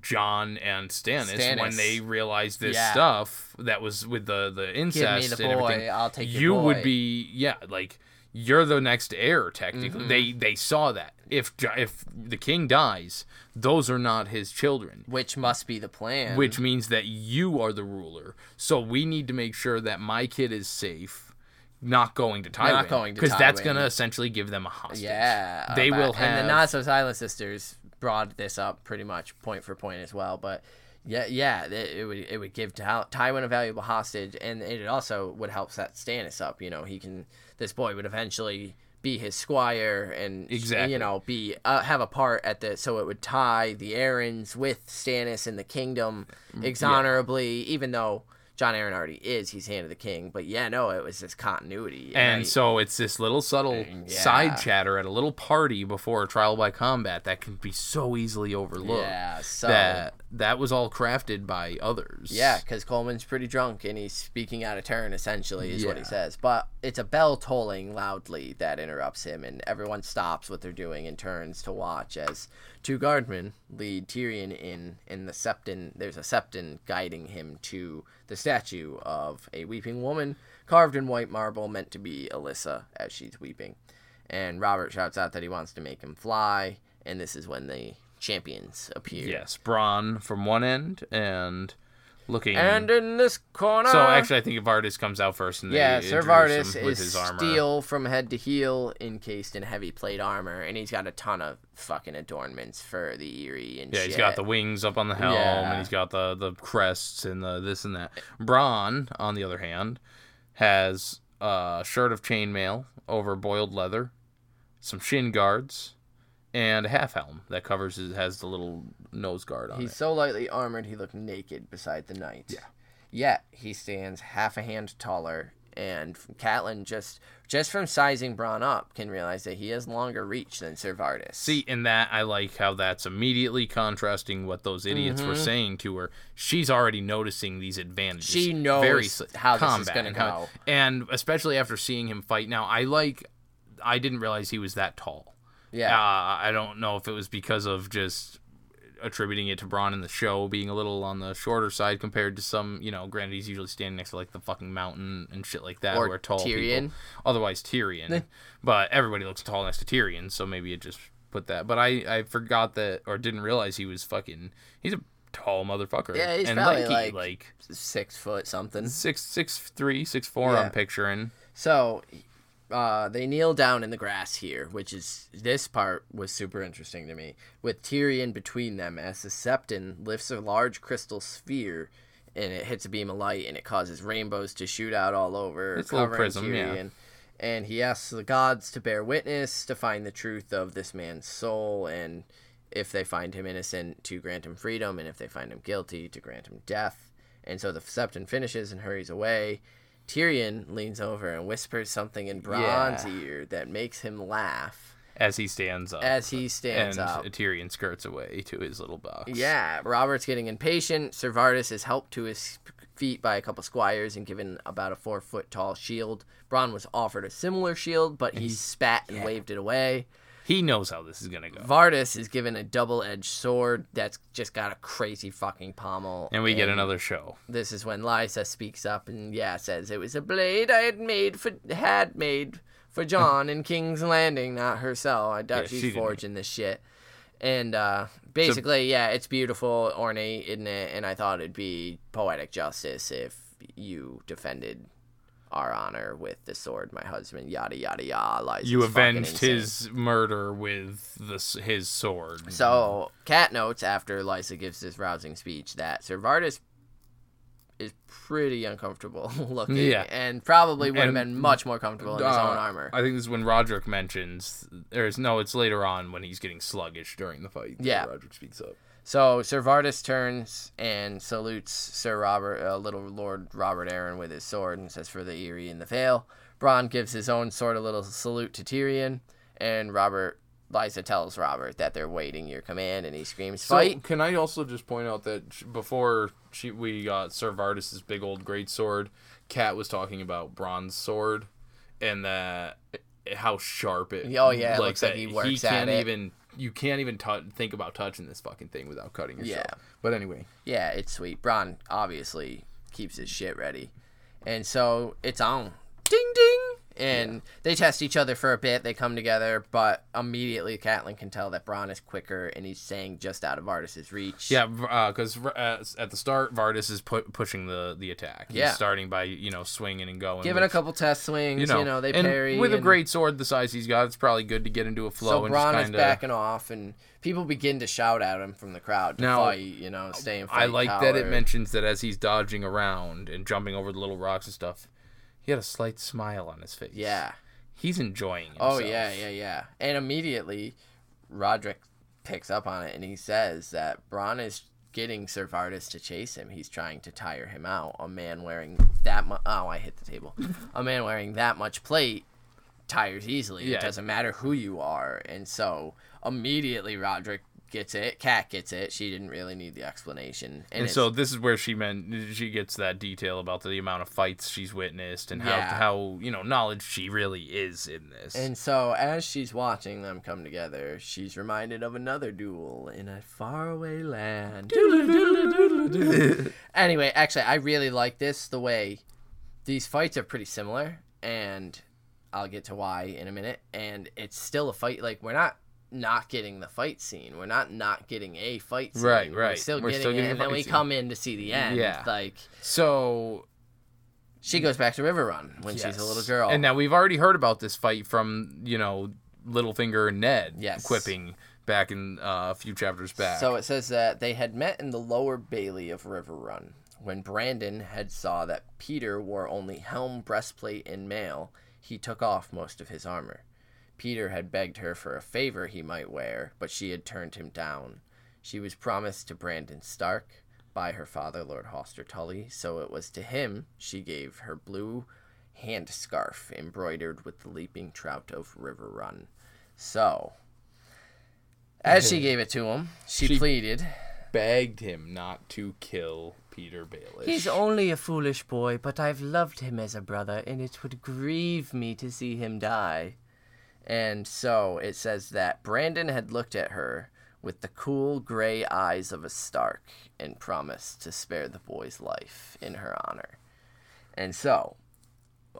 Jon and Stannis, when they realized this Yeah. stuff that was with the the incest the and everything, I'll take you would be yeah, like you're the next heir technically. Mm-hmm. They they saw that. If if the king dies, those are not his children. Which must be the plan. Which means that you are the ruler. So we need to make sure that my kid is safe, not going to Tywin. not going to Because that's going to essentially give them a hostage. Yeah, They will have. And the Not So Silent sisters brought this up pretty much point for point as well. But yeah, yeah, it, it would it would give Ty- Tywin a valuable hostage, and it also would help set Stannis up. You know, he can. This boy would eventually be his squire, and Exactly. you know, be uh, have a part at the. So it would tie the Arryns with Stannis in the kingdom Mm, exonerably, even though. Jon Arryn already is. He's hand of the king, but yeah, no, it was this continuity. and I- so it's this little subtle Yeah. side chatter at a little party before a trial by combat that can be so easily overlooked. yeah, so That that was all crafted by others. Yeah, because Colemon's pretty drunk and he's speaking out of turn, essentially, is what he says. But it's a bell tolling loudly that interrupts him, and everyone stops what they're doing and turns to watch as two guardmen lead Tyrion in. In the septon, there's a septon guiding him to the statue of a weeping woman carved in white marble, meant to be Alyssa as she's weeping. And Robert shouts out that he wants to make him fly, and this is when the champions appear. Yes, Bronn from one end and looking. And in this corner. so actually, I think Vardis comes out first, and Yeah, Sir is his armor. steel from head to heel, encased in heavy plate armor, and he's got a ton of fucking adornments for the Eyrie and Yeah, shit. he's got the wings up on the helm, Yeah. and he's got the the crests and the this and that. Bronn, on the other hand, has a shirt of chainmail over boiled leather, some shin guards, and a half helm that covers his has the little nose guard on He's it. so lightly armored he looked naked beside the knight. Yeah. Yet he stands half a hand taller, and Catelyn just just from sizing Bronn up can realize that he has longer reach than Sir Vardis. See, in that I like how that's immediately contrasting what those idiots were Mm-hmm. saying to her. She's already noticing these advantages. She knows Very how this is combat and how- go. and especially after seeing him fight. Now, I like. I didn't realize he was that tall. Yeah. Uh, I don't know if it was because of just attributing it to Bronn in the show being a little on the shorter side compared to some, you know, granted he's usually standing next to like the fucking mountain and shit like that Or where tall Tyrion. people. Otherwise Tyrion. but everybody looks tall next to Tyrion, so maybe it just put that. But I I forgot that or didn't realize he was fucking he's a tall motherfucker. Yeah, he's and probably, lanky, like- like Six foot something. six six three, six four Yeah. I'm picturing. So, uh, they kneel down in the grass here, which is this part was super interesting to me. With Tyrion between them, as the Septon lifts a large crystal sphere, and it hits a beam of light, and it causes rainbows to shoot out all over, It's covering prism, yeah. Tyrion. And he asks the gods to bear witness to find the truth of this man's soul, and if they find him innocent, to grant him freedom, and if they find him guilty, to grant him death. And so the Septon finishes and hurries away. Tyrion leans over and whispers something in Bronn's Yeah. ear that makes him laugh As he stands up. as he stands and up. Tyrion skirts away to his little box. Yeah, Robert's getting impatient. Sir Vardis is helped to his feet by a couple squires and given about a four foot tall shield. Bronn was offered a similar shield, but he spat and waved it away. He knows how this is gonna go. Vardis is given a double edged sword that's just got a crazy fucking pommel. And we get another show. This is when Lysa speaks up and yeah says it was a blade I had made for had made for Jon in King's Landing, not herself. I doubt Yeah, she she's didn't. forging this shit. And uh, basically, yeah, it's beautiful, ornate, isn't it? And I thought it'd be poetic justice if you defended our honor with the sword, my husband, yada yada yada. Lysa's You avenged his murder with the, his sword. So, Cat notes after Lysa gives this rousing speech that Sir Vardis is pretty uncomfortable looking. Yeah. And probably would have been much more comfortable in his Uh, own armor. I think this is when Rodrik mentions. There's no. It's later on when he's getting sluggish during the fight. that Yeah. Rodrik speaks up. So, Sir Vardis turns and salutes Sir Robert, uh, little Lord Robert Arryn with his sword and says, For the Eyrie and the Vale. Bronn gives his own sort of little salute to Tyrion. And Robert, Lysa tells Robert that they're waiting your command and he screams, So Fight! can I also just point out that before she, we got Sir Vardis's big old great sword, Cat was talking about Bronn's sword, and that how sharp it. Oh, yeah, it looks like that he works at can't it. even. You can't even tou think about touching this fucking thing without cutting yourself. Yeah. But anyway, Yeah, it's sweet. Bronn obviously keeps his shit ready. And so it's on. Ding ding! And they test each other for a bit. They come together, but immediately Catelyn can tell that Bronn is quicker, and he's staying just out of Vardis's reach. Yeah, because uh, at the start, Vardis is pu- pushing the the attack. He's Yeah. starting by you know swinging and going, Giving a couple test swings, you know, they and parry. with a great sword the size he's got. It's probably good to get into a flow So and Bronn just is backing off, and people begin to shout at him from the crowd to Now, fight. You know, stay in fight. I like that it mentions that as he's dodging around and jumping over the little rocks and stuff, he had a slight smile on his face. Yeah. he's enjoying oh, himself. Oh yeah, yeah, yeah. And immediately, Rodrik picks up on it, and he says that Bronn is getting Sir Vardis to chase him. He's trying to tire him out. A man wearing that much. Oh, I hit the table. a man wearing that much plate tires easily. Yeah. It doesn't matter who you are. And so immediately Rodrik gets it. Cat gets it. She didn't really need the explanation. And it's- so this is where she meant she gets that detail about the amount of fights she's witnessed and how Yeah. how you know knowledge she really is in this. And so, as she's watching them come together, she's reminded of another duel in a faraway land. anyway, actually, I really like this. The way these fights are pretty similar, and I'll get to why in a minute. And it's still a fight. Like we're not not getting the fight scene. We're not not getting a fight scene. Right, We're right. still We're getting still it, getting and then we scene. come in to see the end. Yeah. Like so she goes back to Riverrun when she's a little girl. And now we've already heard about this fight from, you know, Littlefinger and Ned Yes. quipping back in uh, a few chapters back. So it says that they had met in the lower bailey of Riverrun. When Brandon had saw that Peter wore only helm, breastplate, and mail, he took off most of his armor. Peter had begged her for a favor he might wear, but she had turned him down. She was promised to Brandon Stark by her father, Lord Hoster Tully, so it was to him she gave her blue hand scarf embroidered with the leaping trout of Riverrun. So, as she gave it to him, she, She- pleaded, begged him not to kill Peter Baelish. He's only a foolish boy, but I've loved him as a brother, and it would grieve me to see him die. And so it says that Brandon had looked at her with the cool gray eyes of a Stark and promised to spare the boy's life in her honor. And so,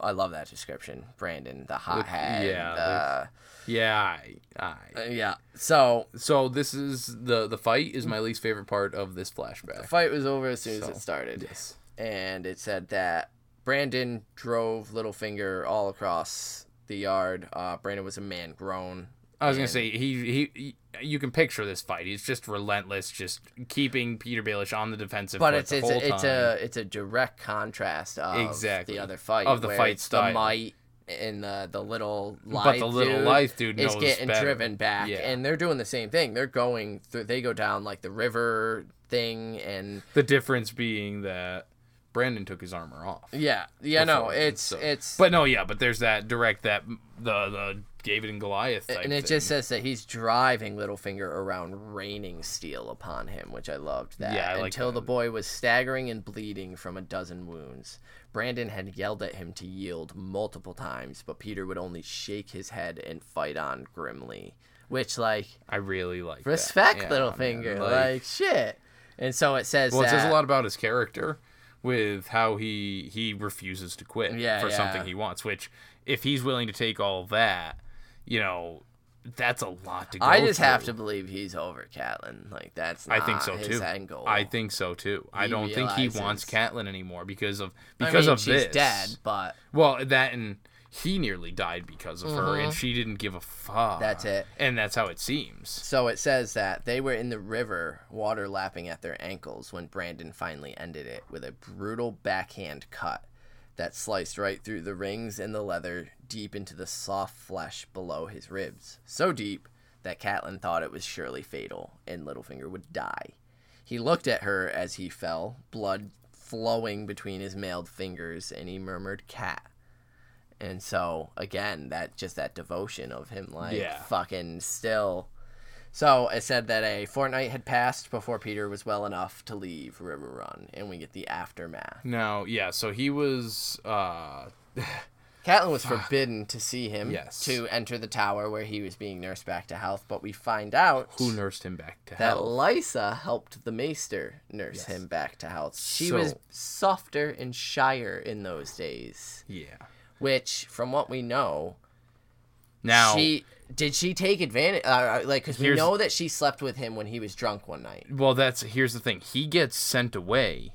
I love that description. Brandon, the hot head. yeah, yeah, I, uh, I. yeah. So, So this is the the fight is my least favorite part of this flashback. the fight was over as soon as it started. Yes. and it said that Brandon drove Littlefinger all across the yard. Uh, Brandon was a man grown. I was gonna say he, he he you can picture this fight. He's just relentless, just keeping Peter Baelish on the defensive. but it's the it's a, it's a it's a direct contrast of Exactly. the other fight Of the where fight style. The might and the the little But the little dude lithe dude is getting better. driven back, Yeah. and they're doing the same thing. They're going through. They go down like the river thing, and The difference being that Brandon took his armor off. yeah, yeah. No, it's so- it's But no, yeah, but there's that direct that the the David and Goliath and it thing. just says that he's driving Littlefinger around raining steel upon him, which I loved that. Yeah, I like Until that. the boy was staggering and bleeding from a dozen wounds. Brandon had yelled at him to yield multiple times, but Peter would only shake his head and fight on grimly. Which, like, I really like that. respect Yeah, Littlefinger. man, like, shit. And so it says well, it that. says a lot about his character with how he he refuses to quit Yeah, for yeah. something he wants. Which, if he's willing to take all that, you know, that's a lot to go. I just have to believe he's over Catelyn. Like, that's I think so too. end goal. I think so too. I don't think he wants Catelyn anymore because of I because mean, of she's this. dead, but Well, that and he nearly died because of her, and she didn't give a fuck. Mm-hmm. That's it. And that's how it seems. So it says that they were in the river, water lapping at their ankles, when Brandon finally ended it with a brutal backhand cut that sliced right through the rings and the leather deep into the soft flesh below his ribs. So deep that Catelyn thought it was surely fatal and Littlefinger would die. He looked at her as he fell, blood flowing between his mailed fingers, and he murmured, Cat. And so again, that just that devotion of him like Yeah. fucking still. So it said that a fortnight had passed before Peter was well enough to leave Riverrun, and we get the aftermath. Now, yeah, so he was uh Catelyn was forbidden to see him, Yes. to enter the tower where he was being nursed back to health. But we find out who nursed him back to health. that. Lysa helped the Maester nurse him back to health. She was softer and shyer in those days. yeah. Which, from what we know, Now, she did she take advantage? Uh, like, because we know that she slept with him when he was drunk one night well, that's here's the thing. He gets sent away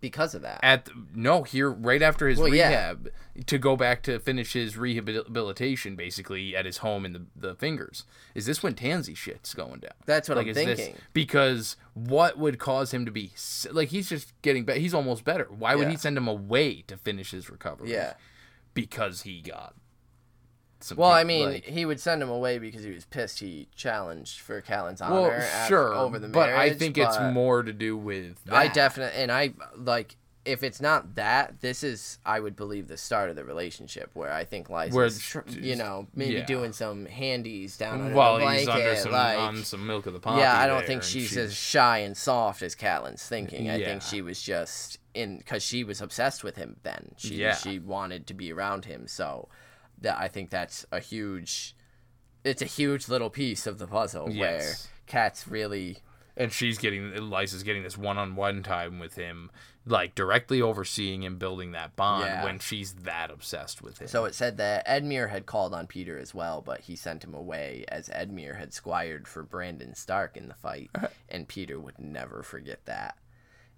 because of that. at the, no here right after his Well, yeah. rehab to go back to finish his rehabilitation basically at his home in the, the fingers. Is this when Tansy shit's going down? That's what I'm is this- thinking. because what would cause him to be like he's just getting better. He's almost better. Why would Yeah. he send him away to finish his recovery? Yeah. Because he got. Some Well, I mean, like- he would send him away because he was pissed. He challenged for Callan's honor af- sure, over the but marriage. I think it's more to do with. I definitely and I like if it's not that, this is I would believe the start of the relationship where I think Lysa's Where- tr- you know maybe yeah. doing some handies down under While the blanket, he's under some like, on some milk of the poppy. yeah, I don't think and she's, as shy and soft as Catelyn's thinking. I Yeah. think she was just in because she was obsessed with him. Then she Yeah. she wanted to be around him. So that I think that's a huge. It's a huge little piece of the puzzle where Yes. Cat's really and she's getting Lysa's getting this one-on-one time with him, like directly overseeing him building that bond Yeah. when she's that obsessed with him. So it said that Edmure had called on Peter as well, but he sent him away as Edmure had squired for Brandon Stark in the fight, and Peter would never forget that.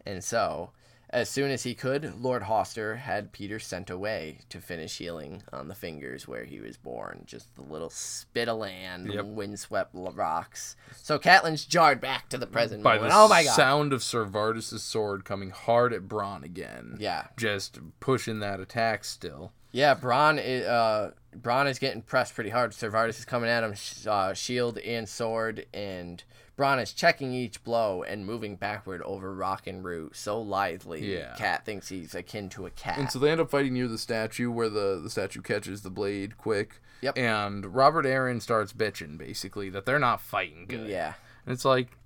And so, as soon as he could, Lord Hoster had Peter sent away to finish healing on the fingers where he was born, just the little spit of land, Yep. windswept rocks. So Catelyn's jarred back to the present by moment. the Oh my god! sound of Sir Vardis' sword coming hard at Bronn again. Yeah. Just pushing that attack still. Yeah, Bronn is, uh, Bronn is getting pressed pretty hard. Ser Vardis is coming at him, uh, shield and sword, and Bronn is checking each blow and moving backward over rock and root so lithely. Yeah. Cat thinks he's akin to a cat. And so they end up fighting near the statue where the, the statue catches the blade quick. Yep. And Robert Arryn starts bitching basically that they're not fighting good. yeah. And it's like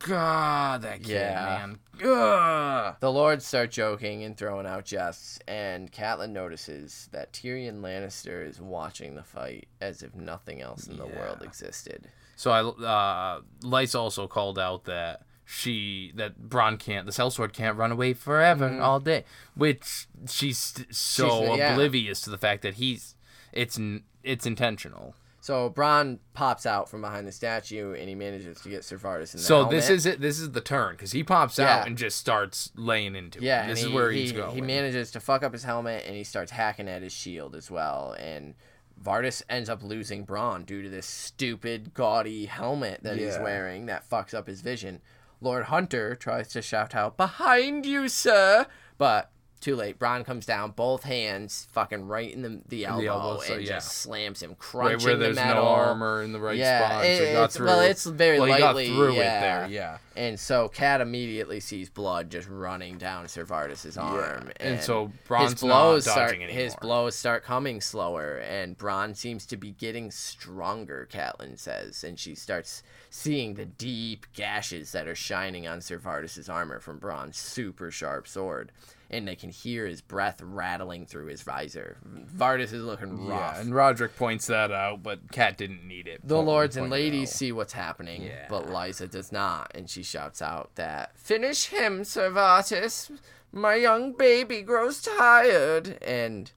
God, that kid, Yeah. man. Ugh. The lords start joking and throwing out jests, and Catelyn notices that Tyrion Lannister is watching the fight as if nothing else in the world existed. So I uh Lysa also called out that she that Bronn can't the sellsword can't run away forever all day, which she's so Mm-hmm. She's- yeah. oblivious to the fact that he's it's it's intentional. So Bronn pops out from behind the statue, and he manages to get Ser Vardis in the So helmet. this is it. This is the turn because he pops Yeah. out and just starts laying into. Yeah, this and is he, where he, he's going. He manages to fuck up his helmet and he starts hacking at his shield as well. And Vardis ends up losing Bronn due to this stupid, gaudy helmet that he's wearing that fucks up his vision. Lord Hunter tries to shout out, Behind you, sir! But too late. Bronn comes down, both hands fucking right in the, the elbow, elbow, so and yeah. just slams him, crunching right where the there's metal. no armor in the right Yeah, spot. it- so he it's- through. well, it's very well, he lightly, got through yeah. it there. Yeah. And so Cat immediately sees blood just running down Sir Vardis's arm. And so his Bronn's not blows dodging start anymore. his blows start coming slower, and Bronn seems to be getting stronger. Catelyn says, and she starts seeing the deep gashes that are shining on Sir Vardis's armor from Bronn's super sharp sword, and they can hear his breath rattling through his visor. Vardis is looking rough. Yeah, and Rodrik points that out, but Cat didn't need it. The lords and ladies see what's happening, Yeah. but Lysa does not, and she shouts out that "Finish him, Ser Vardis! My young baby grows tired." And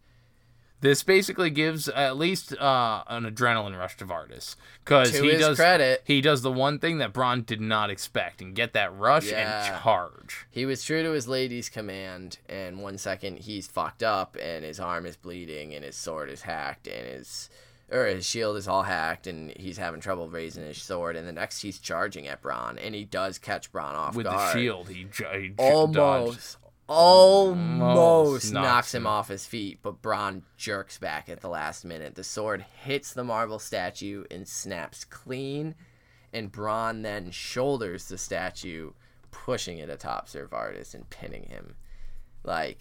This basically gives at least uh, an adrenaline rush to Vardis because he does credit- he does the one thing that Bronn did not expect and get that rush Yeah. and charge. he was true to his lady's command. And one second he's fucked up, and his arm is bleeding, and his sword is hacked, and his or his shield is all hacked, and he's having trouble raising his sword. And the next he's charging at Bronn, and he does catch Bronn off With guard. the shield, he, he ju- dodged. Almost knocks, knocks him him. off his feet but Bronn jerks back at the last minute the sword hits the marble statue and snaps clean and Bronn then shoulders the statue pushing it atop Sir Vardis and pinning him like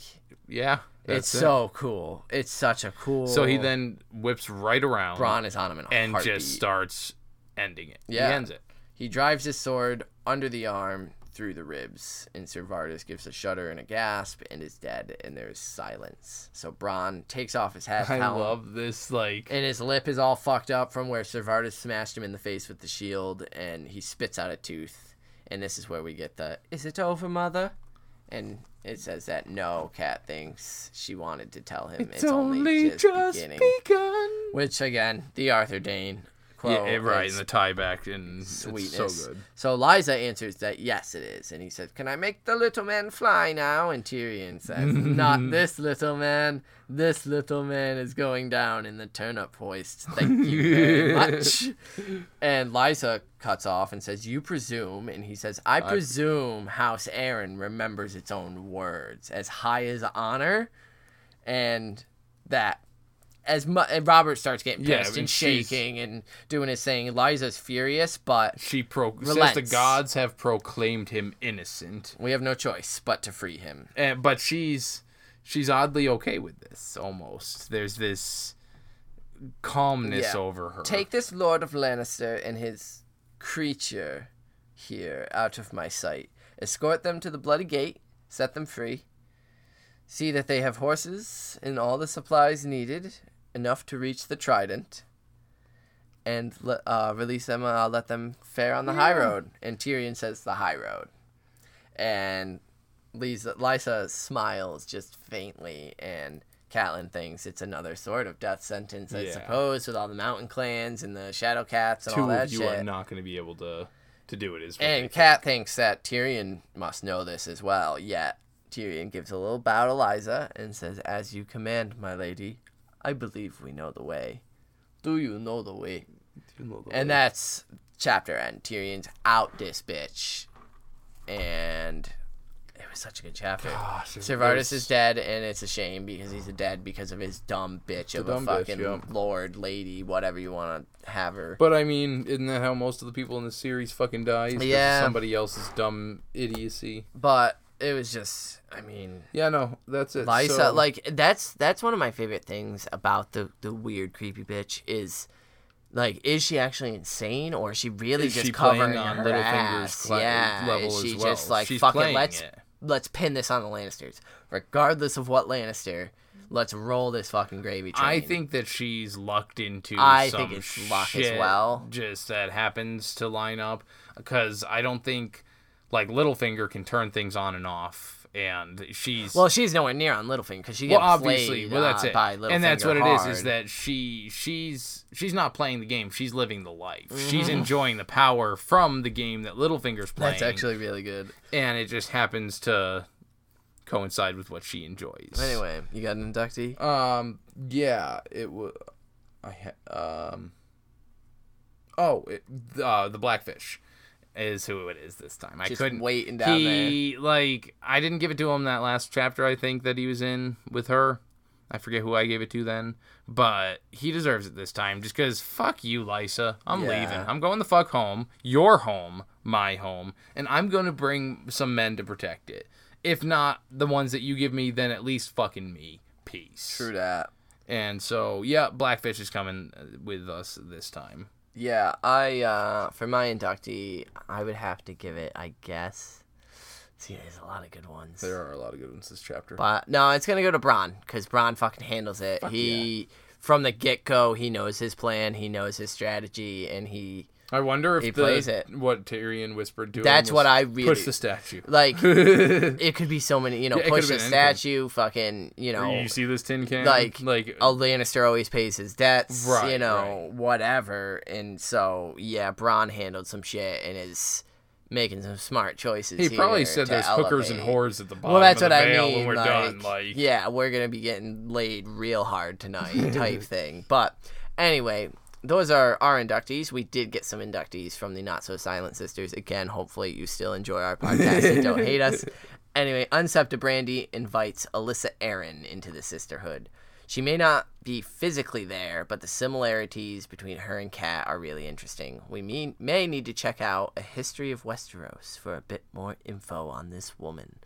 Yeah, it's it. so cool it's such a cool So he then whips right around Bronn is on him and heartbeat. just starts ending it. Yeah. He ends it. He drives his sword under the arm through the ribs, and Sir Vardis gives a shudder and a gasp and is dead, and there's silence. So Bronn takes off his hat I helm, love this. Like, and his lip is all fucked up from where Sir Vardis smashed him in the face with the shield, and he spits out a tooth. And this is where we get the "Is it over, mother?" and it says that no, Cat thinks she wanted to tell him It's, only just, beginning. begun. Which again, the Arthur Dayne Yeah, eh, right, and the tie back and sweetness. so good. So Lysa answers that yes, it is, and he says, "Can I make the little man fly now?" And Tyrion says, "Not this little man. This little man is going down in the turnip hoist. Thank you very much." and Lysa cuts off and says, "You presume," and he says, "I presume House Arryn remembers its own words, as high as honor, and that." As mu- Robert starts getting Yeah, I pissed mean, and shaking and doing his thing. Lysa's furious, but She pro- says the gods have proclaimed him innocent, We have no choice but to free him. and, but she's she's oddly okay with this. Almost, there's this calmness Yeah. over her. Take this Lord of Lannister and his creature here out of my sight. Escort them to the Bloody Gate, set them free. See that they have horses and all the supplies needed, enough to reach the Trident. And le- uh, release them, and I'll let them fare on the high road. And Tyrion says, the high road. And Lisa, Lysa smiles just faintly, and Catelyn thinks it's another sort of death sentence, I Yeah. suppose, with all the mountain clans and the shadow cats and Two all that of you shit. are not going to be able to to do it. Is what And they Cat thinks that Tyrion must know this as well. Yet Tyrion gives a little bow to Lysa and says, "As you command, my lady. I believe we know the way. Do you know the way?" think. And that's chapter end. Tyrion's out this bitch, and it was such a good chapter. Gosh, was- is dead, and it's a shame because he's dead because of his dumb bitch of a bitch, fucking yeah. lord, lady, whatever you want to have her. But I mean, isn't that how most of the people in the series fucking die? It's 'cause of Yeah. Somebody else's dumb idiocy. But it was just, I mean, Yeah, no, that's it. Lysa, So- like that's that's one of my favorite things about the the weird creepy bitch is like is she actually insane or is she really Is just she covering on her ass? cla- yeah, level is she as well? just like She's fucking let's it. let's pin this on the Lannisters, regardless of what Lannister. Let's roll this fucking gravy train. I think that she's lucked into. I some think it's luck as well. Just that happens to line up because I don't think like Littlefinger can turn things on and off, and she's Well, she's nowhere near on Littlefinger because she well, gets obviously, played, well, that's uh, it, by and that's Littlefinger what it is. Is hard. that she she's she's not playing the game; she's living the life. She's Mm-hmm. enjoying the power from the game that Littlefinger's playing. that's actually really good. and it just happens to coincide with what she enjoys. Anyway, you got an inductee? Um, yeah, it was. I ha- um. Oh, it, uh, the Blackfish is who it is this time. I Just couldn't waiting down he like I didn't give it to him that last chapter. I think that he was in with her. I forget who I gave it to then, but he deserves it this time just because fuck you, Lysa. I'm Yeah. leaving. I'm going the fuck home. Your home, my home, and I'm gonna bring some men to protect it. If not the ones that you give me, then at least fucking me. Peace. True that. And so yeah, Blackfish is coming uh, with us this time. Yeah, I uh for my inductee, I would have to give it, I guess. See, there's a lot of good ones. there are a lot of good ones this chapter. But no, it's gonna go to Bronn because Bronn fucking handles it. he from the get go, he knows his plan, he knows his strategy, and he I wonder if He the, plays it. what Tyrion whispered to him. That's what I really- push the statue. like. it could be so many, you know, Yeah, push the statue, fucking, you know, you see this tin can? like like a Lannister always pays his debts, Right. you Right, know, whatever. And so, yeah, Bronn handled some shit and is making some smart choices. he probably said there's hookers and whores at the bottom. Well, that's of what the I mean. when we're like, done. Like, yeah, we're gonna be getting laid real hard tonight, type thing. But anyway, those are our inductees. We did get some inductees from the Not So Silent Sisters. Again, hopefully you still enjoy our podcast and don't hate us. Anyway, Unsepta Brandy invites Alyssa Arryn into the sisterhood. She may not be physically there, but the similarities between her and Cat are really interesting. We mean, may need to check out A History of Westeros for a bit more info on this woman.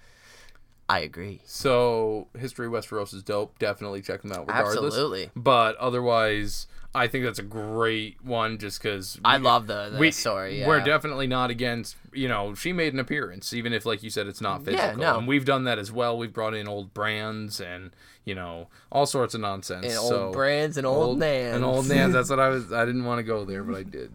I agree. So, History of Westeros is dope. Definitely check them out regardless. Absolutely. but otherwise, I think that's a great one just because I love the, the we, story. Yeah. We're definitely not against, you know, she made an appearance, even if, like you said, it's not physical. Yeah, no. And we've done that as well. We've brought in old brands and, you know, all sorts of nonsense. and so, old brands and old, nans. And old nans. That's what I was. I didn't want to go there, but I did.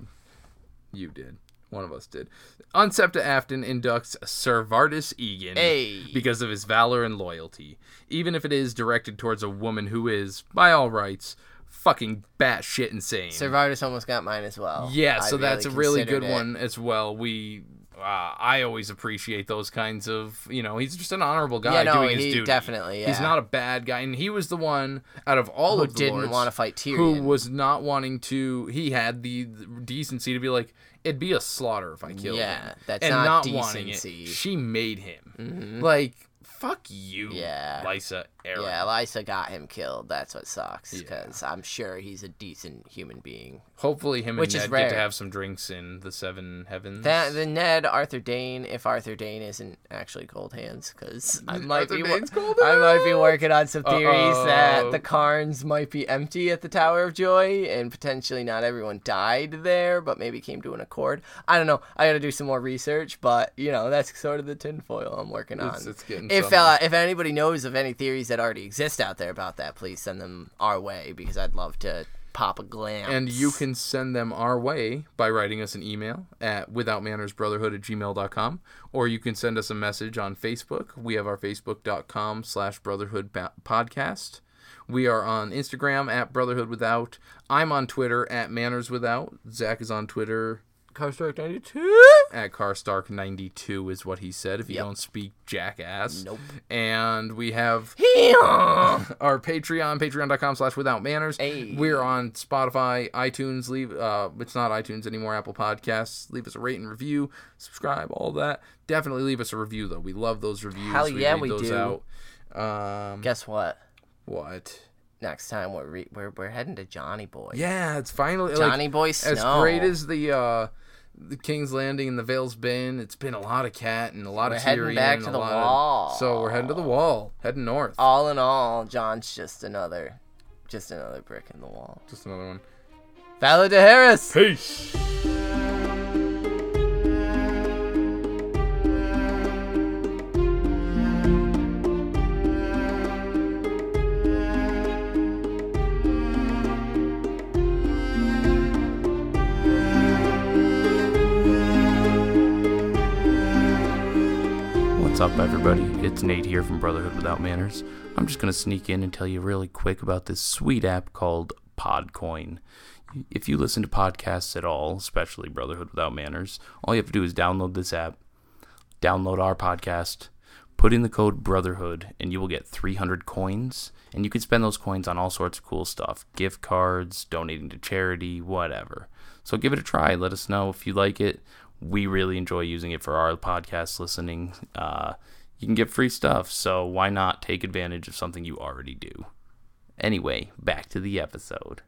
You did. One of us did. Unsepta Afton inducts Sir Vardis Egen Hey. because of his valor and loyalty, even if it is directed towards a woman who is, by all rights, fucking batshit insane. Sir Vardis almost got mine as well. Yeah, I so that's a really really good it. one as well. We, uh, I always appreciate those kinds of, you know, he's just an honorable guy Yeah, no, doing his duty. definitely, He's not a bad guy, and he was the one out of all Who of the didn't want to fight Tyrion? who was not wanting to. He had the decency to be like, it'd be a slaughter if I killed him. Yeah, him. that's and not wanting it. decency. Mm-hmm. She made him like. Fuck you, Yeah. Lysa Arryn. Yeah, Lysa got him killed. That's what sucks because I'm sure he's a decent human being. Hopefully, him Which and Ned get to have some drinks in the Seven Heavens. That the Ned Arthur Dayne, if Arthur Dayne isn't actually Coldhands, because I might Arthur be wo- Dayne's Cold I might be working on some theories that Uh-oh. the cairns might be empty at the Tower of Joy, and potentially not everyone died there, but maybe came to an accord. I don't know. I got to do some more research, but you know that's sort of the tinfoil I'm working on. It's- it's getting if uh, if anybody knows of any theories that already exist out there about that, please send them our way because I'd love to pop a glance. And you can send them our way by writing us an email at withoutmannersbrotherhood at gmail.com. Or you can send us a message on Facebook. We have our facebook.com slash brotherhood podcast. We are on Instagram at brotherhood without. I'm on Twitter at manners without. Zach is on Twitter Carstark ninety two. at carstark92 is what he said if you Yep. don't speak jackass. Nope. And we have our Patreon, patreon.com slash without manners. Hey. We're on Spotify, iTunes, leave uh it's not iTunes anymore, Apple Podcasts. Leave us a rate and review, subscribe, all that. Definitely leave us a review though. We love those reviews. Hell yeah, we do. out. Um Guess what? what? Next time we're re- we're we're heading to Johnny Boy. Yeah, it's finally Johnny like, Boy as great as the uh the King's Landing and the Vale's been, it's been a lot of cat and a lot We're of heading Tyrion back and to a the lot wall. Of, so we're heading to the wall, heading north. All in all, Jon's just another, just another brick in the wall. Just another one. Valor de Harris. Peace. Up, everybody? It's Nate here from Brotherhood Without Manners. I'm just going to sneak in and tell you really quick about this sweet app called Podcoin. If you listen to podcasts at all, especially Brotherhood Without Manners, all you have to do is download this app, download our podcast, put in the code Brotherhood, and you will get 300 coins. And you can spend those coins on all sorts of cool stuff gift cards, donating to charity, whatever. So give it a try. Let us know if you like it. We really enjoy using it for our podcast listening. Uh, you can get free stuff, so why not take advantage of something you already do? Anyway, back to the episode.